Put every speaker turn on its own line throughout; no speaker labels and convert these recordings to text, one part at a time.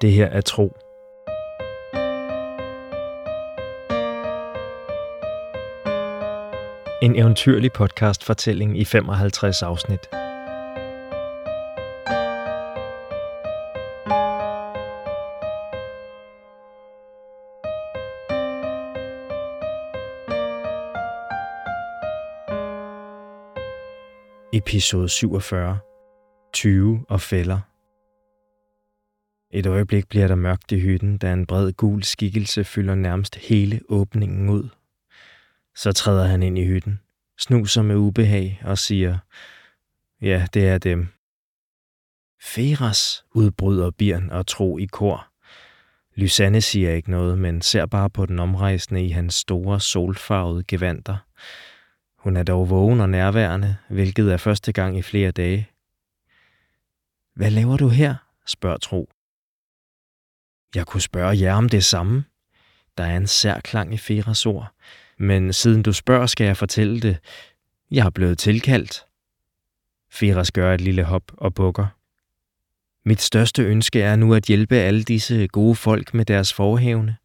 Det her er tro. En eventyrlig podcast fortælling i 55 afsnit. Episode 47. 20 og fælder. Et øjeblik bliver der mørkt i hytten, da en bred gul skikkelse fylder nærmest hele åbningen ud. Så træder han ind i hytten, snuser med ubehag og siger, ja, det er dem. Feras, udbryder Birn og Tro i kor. Lysanne siger ikke noget, men ser bare på den omrejsende i hans store, solfarvede gevanter. Hun er dog vågen og nærværende, hvilket er første gang i flere dage. Hvad laver du her? spørger Tro. Jeg kunne spørge jer om det samme. Der er en særklang i Feras ord. Men siden du spørger, skal jeg fortælle det. Jeg er blevet tilkaldt. Feras gør et lille hop og bukker. Mit største ønske er nu at hjælpe alle disse gode folk med deres forhævne,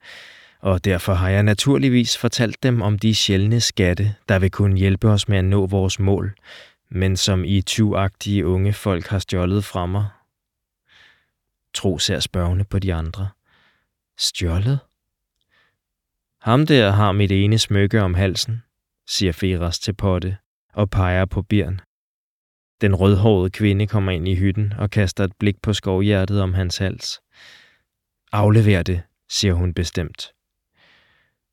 og derfor har jeg naturligvis fortalt dem om de sjældne skatte, der vil kunne hjælpe os med at nå vores mål, men som I tyvagtige unge folk har stjålet fra mig. Tro ser spørgende på de andre. Stjålet? Ham der har mit ene smykke om halsen, siger Feras til Potte og peger på Birn. Den rødhårede kvinde kommer ind i hytten og kaster et blik på skovhjertet om hans hals. Aflever det, siger hun bestemt.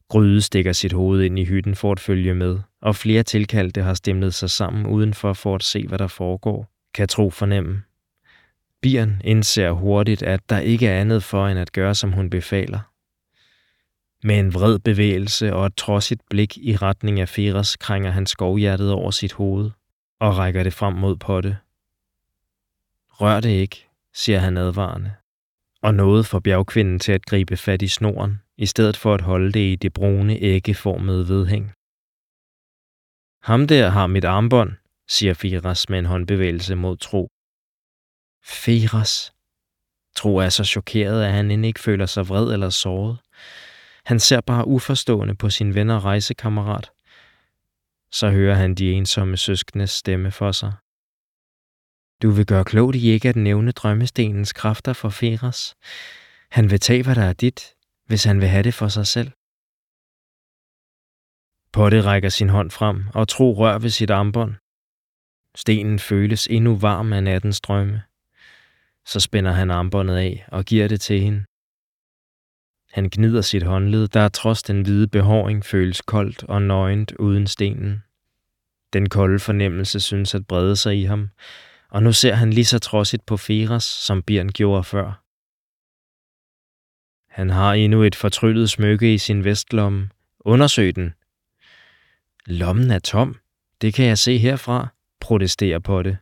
Gryde stikker sit hoved ind i hytten for at følge med, og flere tilkaldte har stemlet sig sammen udenfor for at se, hvad der foregår, kan tro fornemme. Bieren indser hurtigt, at der ikke er andet for end at gøre, som hun befaler. Med en vred bevægelse og et trodsigt blik i retning af Feras krænger han skovhjertet over sit hoved og rækker det frem mod potte. Rør det ikke, siger han advarende, og noget for bjergkvinden til at gribe fat i snoren, i stedet for at holde det i det brune æggeformede vedhæng. Ham der har mit armbånd, siger Firas med en håndbevægelse mod Tro. Firas. Tro er så chokeret, at han end ikke føler sig vred eller såret. Han ser bare uforstående på sin ven og rejsekammerat. Så hører han de ensomme søskendes stemme for sig. Du vil gøre klogt i ikke at nævne drømmestenens kræfter for Feras. Han vil tage, hvad der er dit, hvis han vil have det for sig selv. Potte rækker sin hånd frem og tro rør ved sit armbånd. Stenen føles endnu varm af nattens drømme. Så spænder han armbåndet af og giver det til hende. Han gnider sit håndled, der trods den hvide behåring føles koldt og nøgent uden stenen. Den kolde fornemmelse synes at brede sig i ham, og nu ser han lige så trodsigt på Feras, som Birn gjorde før. Han har endnu et fortryllet smykke i sin vestlomme. Undersøg den. Lommen er tom. Det kan jeg se herfra, protesterer på det.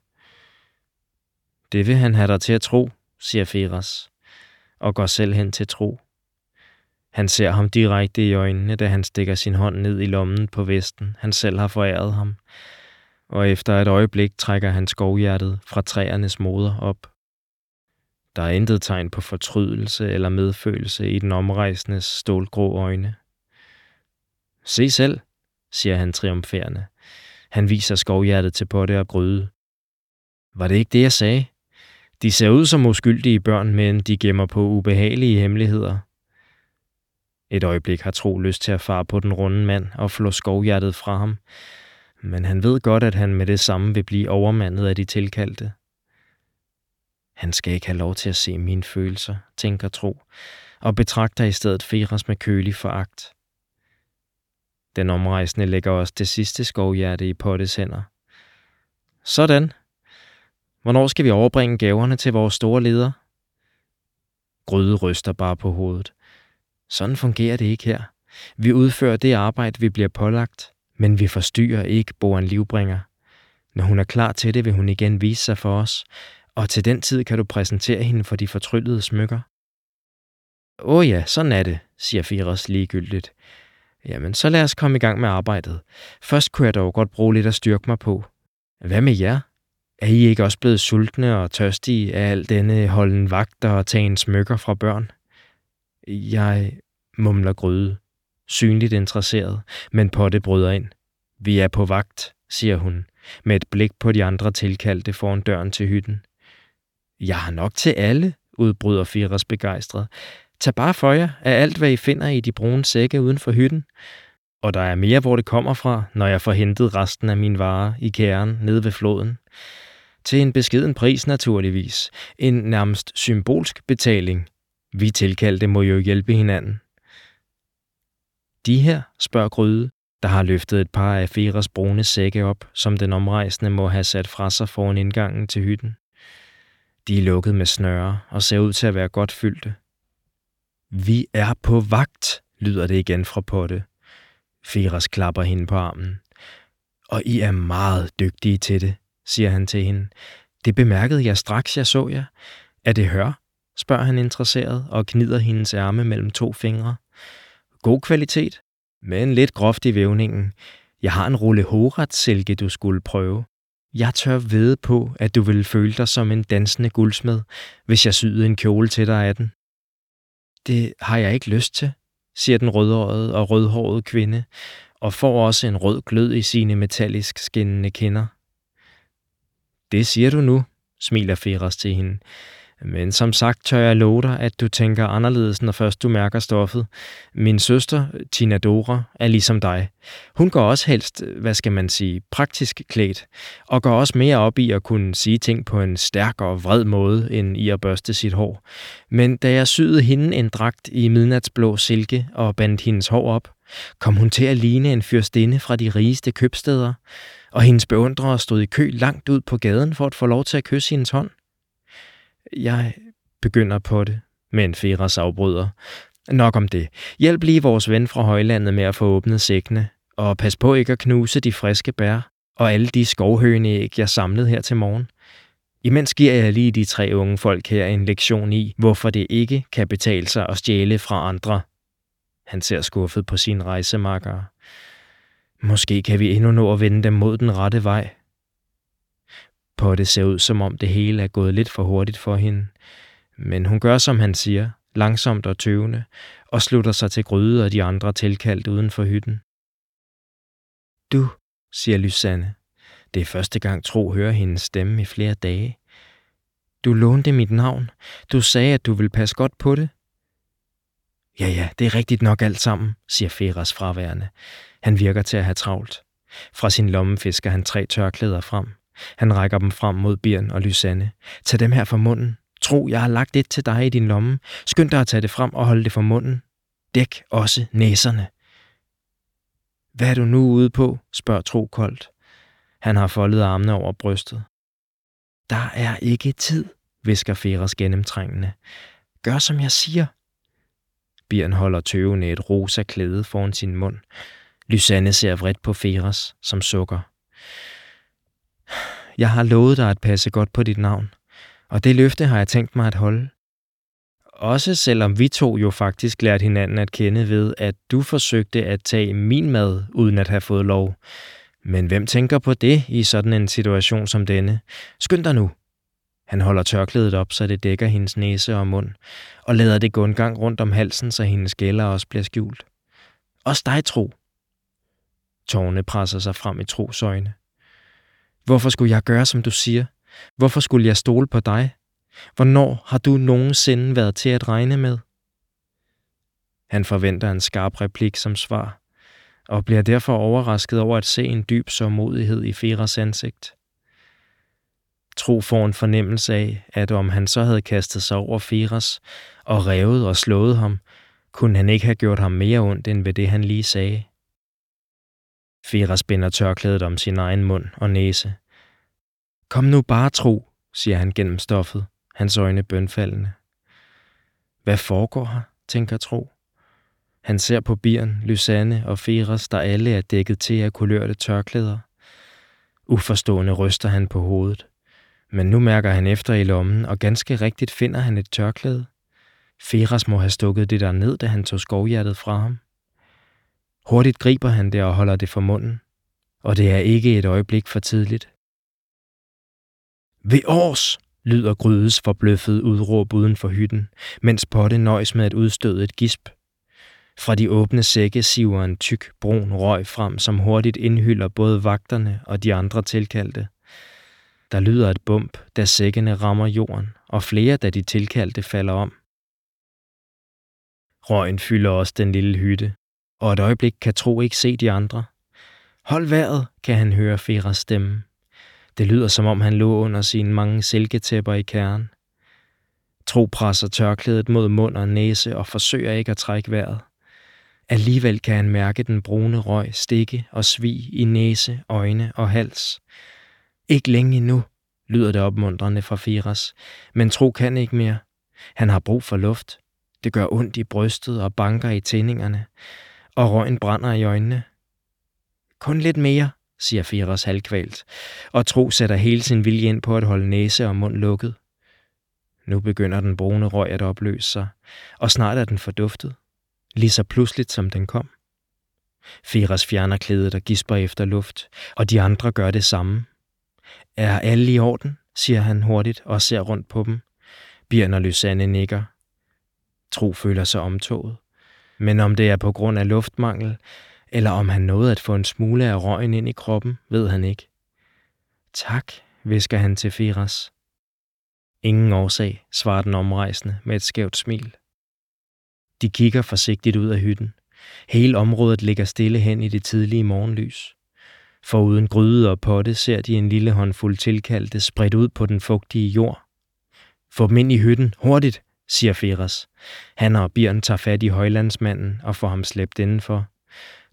Det vil han have dig til at tro, siger Feras, og går selv hen til tro. Han ser ham direkte i øjnene, da han stikker sin hånd ned i lommen på vesten, han selv har foræret ham, og efter et øjeblik trækker han skovhjertet fra træernes moder op. Der er intet tegn på fortrydelse eller medfølelse i den omrejsendes stålgrå øjne. Se selv, siger han triumferende. Han viser skovhjertet til potte og gryde. Var det ikke det, jeg sagde? De ser ud som uskyldige børn, men de gemmer på ubehagelige hemmeligheder. Et øjeblik har Tro lyst til at fare på den runde mand og flå skovhjertet fra ham, men han ved godt, at han med det samme vil blive overmandet af de tilkaldte. Han skal ikke have lov til at se mine følelser, tænker Tro, og betragter i stedet Feras med kølig foragt. Den omrejsende lægger også det sidste skovhjerte i Pottes hænder. Sådan. Hvornår skal vi overbringe gaverne til vores store leder? Gryde ryster bare på hovedet. Sådan fungerer det ikke her. Vi udfører det arbejde, vi bliver pålagt, men vi forstyrrer ikke Boren Livbringer. Når hun er klar til det, vil hun igen vise sig for os, og til den tid kan du præsentere hende for de fortryllede smykker. Åh ja, sådan er det, siger Firas ligegyldigt. Jamen, så lad os komme i gang med arbejdet. Først kunne jeg dog godt bruge lidt at styrke mig på. Hvad med jer? Er I ikke også blevet sultne og tørstige af al denne holden vagt og tagen smykker fra børn? Jeg mumler gryde, synligt interesseret, men Potte bryder ind. Vi er på vagt, siger hun, med et blik på de andre tilkaldte foran døren til hytten. Jeg har nok til alle, udbryder Firas begejstret. Tag bare for jer af alt, hvad I finder i de brune sække uden for hytten. Og der er mere, hvor det kommer fra, når jeg får hentet resten af min varer i kæren nede ved floden. Til en beskeden pris naturligvis. En nærmest symbolsk betaling. Vi tilkaldte må jo hjælpe hinanden. De her, spørger Gryde, der har løftet et par af Feras brune sække op, som den omrejsende må have sat fra sig foran indgangen til hytten. De er lukket med snøre og ser ud til at være godt fyldte. Vi er på vagt, lyder det igen fra Potte. Feras klapper hende på armen. Og I er meget dygtige til det, siger han til hende. Det bemærkede jeg straks, jeg så jer. Er det hør? spørger han interesseret og knider hendes ærme mellem to fingre. God kvalitet, men lidt groft i vævningen. Jeg har en rulle silke, du skulle prøve. Jeg tør ved på, at du vil føle dig som en dansende guldsmed, hvis jeg syede en kjole til dig af den. Det har jeg ikke lyst til, siger den rødhårede og rødhårede kvinde, og får også en rød glød i sine metallisk skinnende kinder. Det siger du nu, smiler Feras til hende. Men som sagt tør jeg love dig, at du tænker anderledes, når først du mærker stoffet. Min søster, Tina Dora, er ligesom dig. Hun går også helst, hvad skal man sige, praktisk klædt, og går også mere op i at kunne sige ting på en stærk og vred måde, end i at børste sit hår. Men da jeg syede hende en dragt i midnatsblå silke og bandt hendes hår op, kom hun til at ligne en fyrstinde fra de rigeste købsteder, og hendes beundrere stod i kø langt ud på gaden for at få lov til at kysse hendes hånd. Jeg begynder på det, men Feras afbryder. Nok om det. Hjælp lige vores ven fra højlandet med at få åbnet sækkene, og pas på ikke at knuse de friske bær og alle de skovhøneæg, jeg samlede her til morgen. Imens giver jeg lige de tre unge folk her en lektion i, hvorfor det ikke kan betale sig at stjæle fra andre. Han ser skuffet på sin rejsemakker. Måske kan vi endnu nå at vende dem mod den rette vej. På det ser ud, som om det hele er gået lidt for hurtigt for hende. Men hun gør, som han siger, langsomt og tøvende, og slutter sig til Gryde og de andre tilkaldt uden for hytten. Du, siger Lysanne. Det er første gang Tro hører hendes stemme i flere dage. Du lånte mit navn. Du sagde, at du ville passe godt på det. Ja, ja, det er rigtigt nok alt sammen, siger Feras fraværende. Han virker til at have travlt. Fra sin lomme fisker han tre tørklæder frem. Han rækker dem frem mod Birn og Lysanne. Tag dem her fra munden. Tro, jeg har lagt et til dig i din lomme. Skynd dig at tage det frem og holde det for munden. Dæk også næserne. Hvad er du nu ude på? spørger Tro koldt. Han har foldet armene over brystet. Der er ikke tid, visker Feras gennemtrængende. Gør som jeg siger. Birn holder tøvende et rosa klæde foran sin mund. Lysanne ser vredt på Feras, som sukker. Jeg har lovet dig at passe godt på dit navn, og det løfte har jeg tænkt mig at holde. Også selvom vi to jo faktisk lærte hinanden at kende ved, at du forsøgte at tage min mad uden at have fået lov. Men hvem tænker på det i sådan en situation som denne? Skynd dig nu. Han holder tørklædet op, så det dækker hendes næse og mund, og lader det gå en gang rundt om halsen, så hendes gælder også bliver skjult. Også dig, Tro. Tårne presser sig frem i Tros øjne. Hvorfor skulle jeg gøre, som du siger? Hvorfor skulle jeg stole på dig? Hvornår har du nogensinde været til at regne med? Han forventer en skarp replik som svar, og bliver derfor overrasket over at se en dyb sårmodighed i Feras ansigt. Tro får en fornemmelse af, at om han så havde kastet sig over Feras og revet og slået ham, kunne han ikke have gjort ham mere ondt end ved det, han lige sagde. Firas binder tørklædet om sin egen mund og næse. Kom nu bare, tro, siger han gennem stoffet, hans øjne bønfaldende. Hvad foregår her, tænker Tro. Han ser på Birn, Lysanne og Feras, der alle er dækket til af kulørte tørklæder. Uforstående ryster han på hovedet. Men nu mærker han efter i lommen, og ganske rigtigt finder han et tørklæde. Feras må have stukket det der ned, da han tog skovhjertet fra ham. Hurtigt griber han det og holder det for munden. Og det er ikke et øjeblik for tidligt. Ved års, lyder Grydes forbløffet udråb uden for hytten, mens Potte nøjes med at udstøde et gisp. Fra de åbne sække siver en tyk, brun røg frem, som hurtigt indhylder både vagterne og de andre tilkaldte. Der lyder et bump, da sækkene rammer jorden, og flere, da de tilkaldte, falder om. Røgen fylder også den lille hytte, og et øjeblik kan Tro ikke se de andre. Hold vejret, kan han høre Feras stemme. Det lyder som om han lå under sine mange silketæpper i kernen. Tro presser tørklædet mod mund og næse og forsøger ikke at trække vejret. Alligevel kan han mærke den brune røg stikke og svi i næse, øjne og hals. Ikke længe endnu, lyder det opmuntrende fra Firas, men Tro kan ikke mere. Han har brug for luft. Det gør ondt i brystet og banker i tændingerne, og røgen brænder i øjnene. Kun lidt mere, siger Firas halvkvalt, og Tro sætter hele sin vilje ind på at holde næse og mund lukket. Nu begynder den brune røg at opløse sig, og snart er den forduftet, lige så pludseligt som den kom. Firas fjerner klædet og gisper efter luft, og de andre gør det samme. Er alle i orden, siger han hurtigt og ser rundt på dem. Bjørn og Lysanne nikker. Tro føler sig omtoget. Men om det er på grund af luftmangel, eller om han nåede at få en smule af røgen ind i kroppen, ved han ikke. Tak, visker han til Firas. Ingen årsag, svarer den omrejsende med et skævt smil. De kigger forsigtigt ud af hytten. Hele området ligger stille hen i det tidlige morgenlys. For uden gryde og potte ser de en lille håndfuld tilkaldte spredt ud på den fugtige jord. Få dem ind i hytten, hurtigt, siger Feras. Han og Bjørn tager fat i højlandsmanden og får ham slæbt indenfor.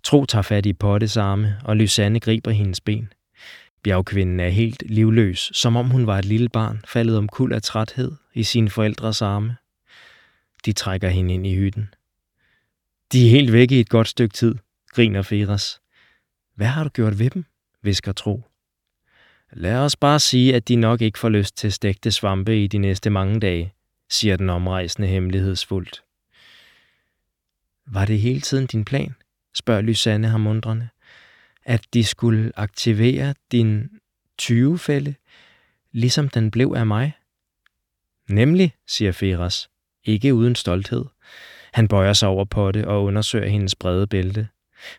Tro tager fat i Pottes arme, og Lysanne griber hendes ben. Bjergkvinden er helt livløs, som om hun var et lille barn, faldet om kul af træthed i sine forældres arme. De trækker hende ind i hytten. De er helt væk i et godt stykke tid, griner Feras. Hvad har du gjort ved dem? visker Tro. Lad os bare sige, at de nok ikke får lyst til stegte svampe i de næste mange dage, siger den omrejsende hemmelighedsfuldt. Var det hele tiden din plan? spørger Lysanne ham undrende. At de skulle aktivere din 20-fælde, ligesom den blev af mig? Nemlig, siger Feras, ikke uden stolthed. Han bøjer sig over på det og undersøger hendes brede bælte.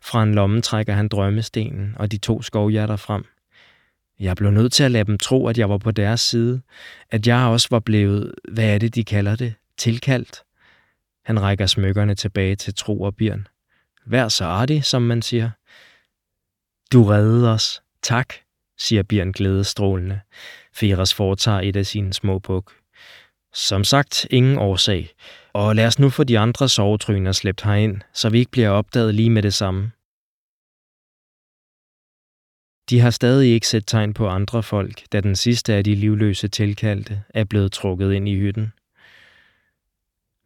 Fra en lomme trækker han drømmestenen og de to skovhjerter frem. Jeg blev nødt til at lade dem tro, at jeg var på deres side. At jeg også var blevet, hvad er det, de kalder det, tilkaldt. Han rækker smykkerne tilbage til Tro og Bjørn. Vær så artig, som man siger. Du reddede os. Tak, siger Bjørn glædestrålende. Feras foretager et af sine små buk. Som sagt, ingen årsag. Og lad os nu få de andre sovetryner slæbt herind, så vi ikke bliver opdaget lige med det samme. De har stadig ikke set tegn på andre folk, da den sidste af de livløse tilkaldte er blevet trukket ind i hytten.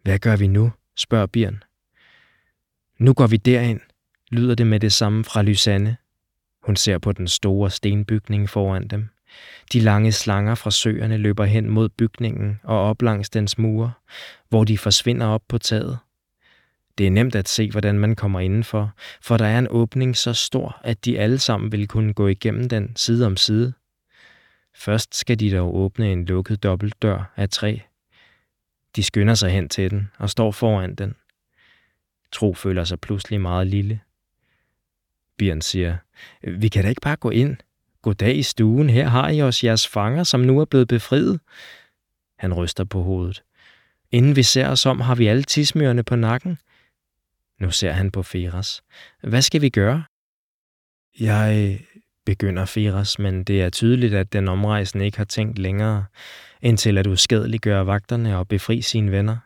Hvad gør vi nu? spørger Bjørn. Nu går vi derind, lyder det med det samme fra Lysanne. Hun ser på den store stenbygning foran dem. De lange slanger fra søerne løber hen mod bygningen og op langs dens mure, hvor de forsvinder op på taget. Det er nemt at se, hvordan man kommer indenfor, for der er en åbning så stor, at de alle sammen vil kunne gå igennem den side om side. Først skal de dog åbne en lukket dobbeltdør af træ. De skynder sig hen til den og står foran den. Tro føler sig pludselig meget lille. Bjørn siger, vi kan da ikke bare gå ind. Goddag i stuen, her har I os jeres fanger, som nu er blevet befriet. Han ryster på hovedet. Inden vi ser os om, har vi alle tismørene på nakken. Nu ser han på Feras. Hvad skal vi gøre? Jeg begynder Feras, men det er tydeligt, at den omrejsende ikke har tænkt længere, end til at uskadeliggøre vagterne og befri sine venner.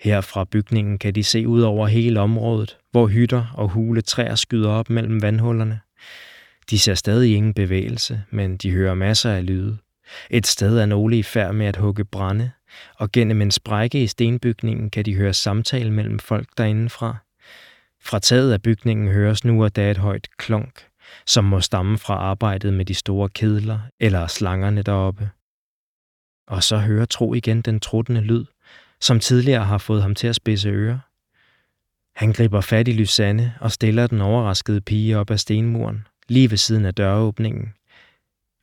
Her fra bygningen kan de se ud over hele området, hvor hytter og hule træer skyder op mellem vandhullerne. De ser stadig ingen bevægelse, men de hører masser af lyde. Et sted er nogle i færd med at hugge brænde, og gennem en sprække i stenbygningen kan de høre samtale mellem folk derindefra. Fra taget af bygningen høres nu og da et højt klonk, som må stamme fra arbejdet med de store kedler eller slangerne deroppe. Og så hører Tro igen den truttende lyd, som tidligere har fået ham til at spidse ører. Han griber fat i Lysanne og stiller den overraskede pige op ad stenmuren, lige ved siden af døråbningen.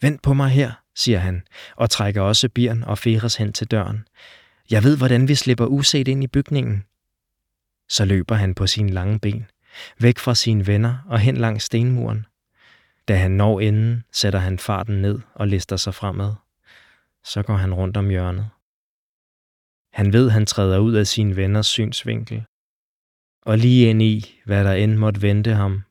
Vent på mig her, siger han, og trækker også Birn og Feres hen til døren. Jeg ved, hvordan vi slipper uset ind i bygningen. Så løber han på sine lange ben, væk fra sine venner og hen langs stenmuren. Da han når enden, sætter han farten ned og lister sig fremad. Så går han rundt om hjørnet. Han ved, han træder ud af sin venners synsvinkel, og lige ind i, hvad der end måtte vente ham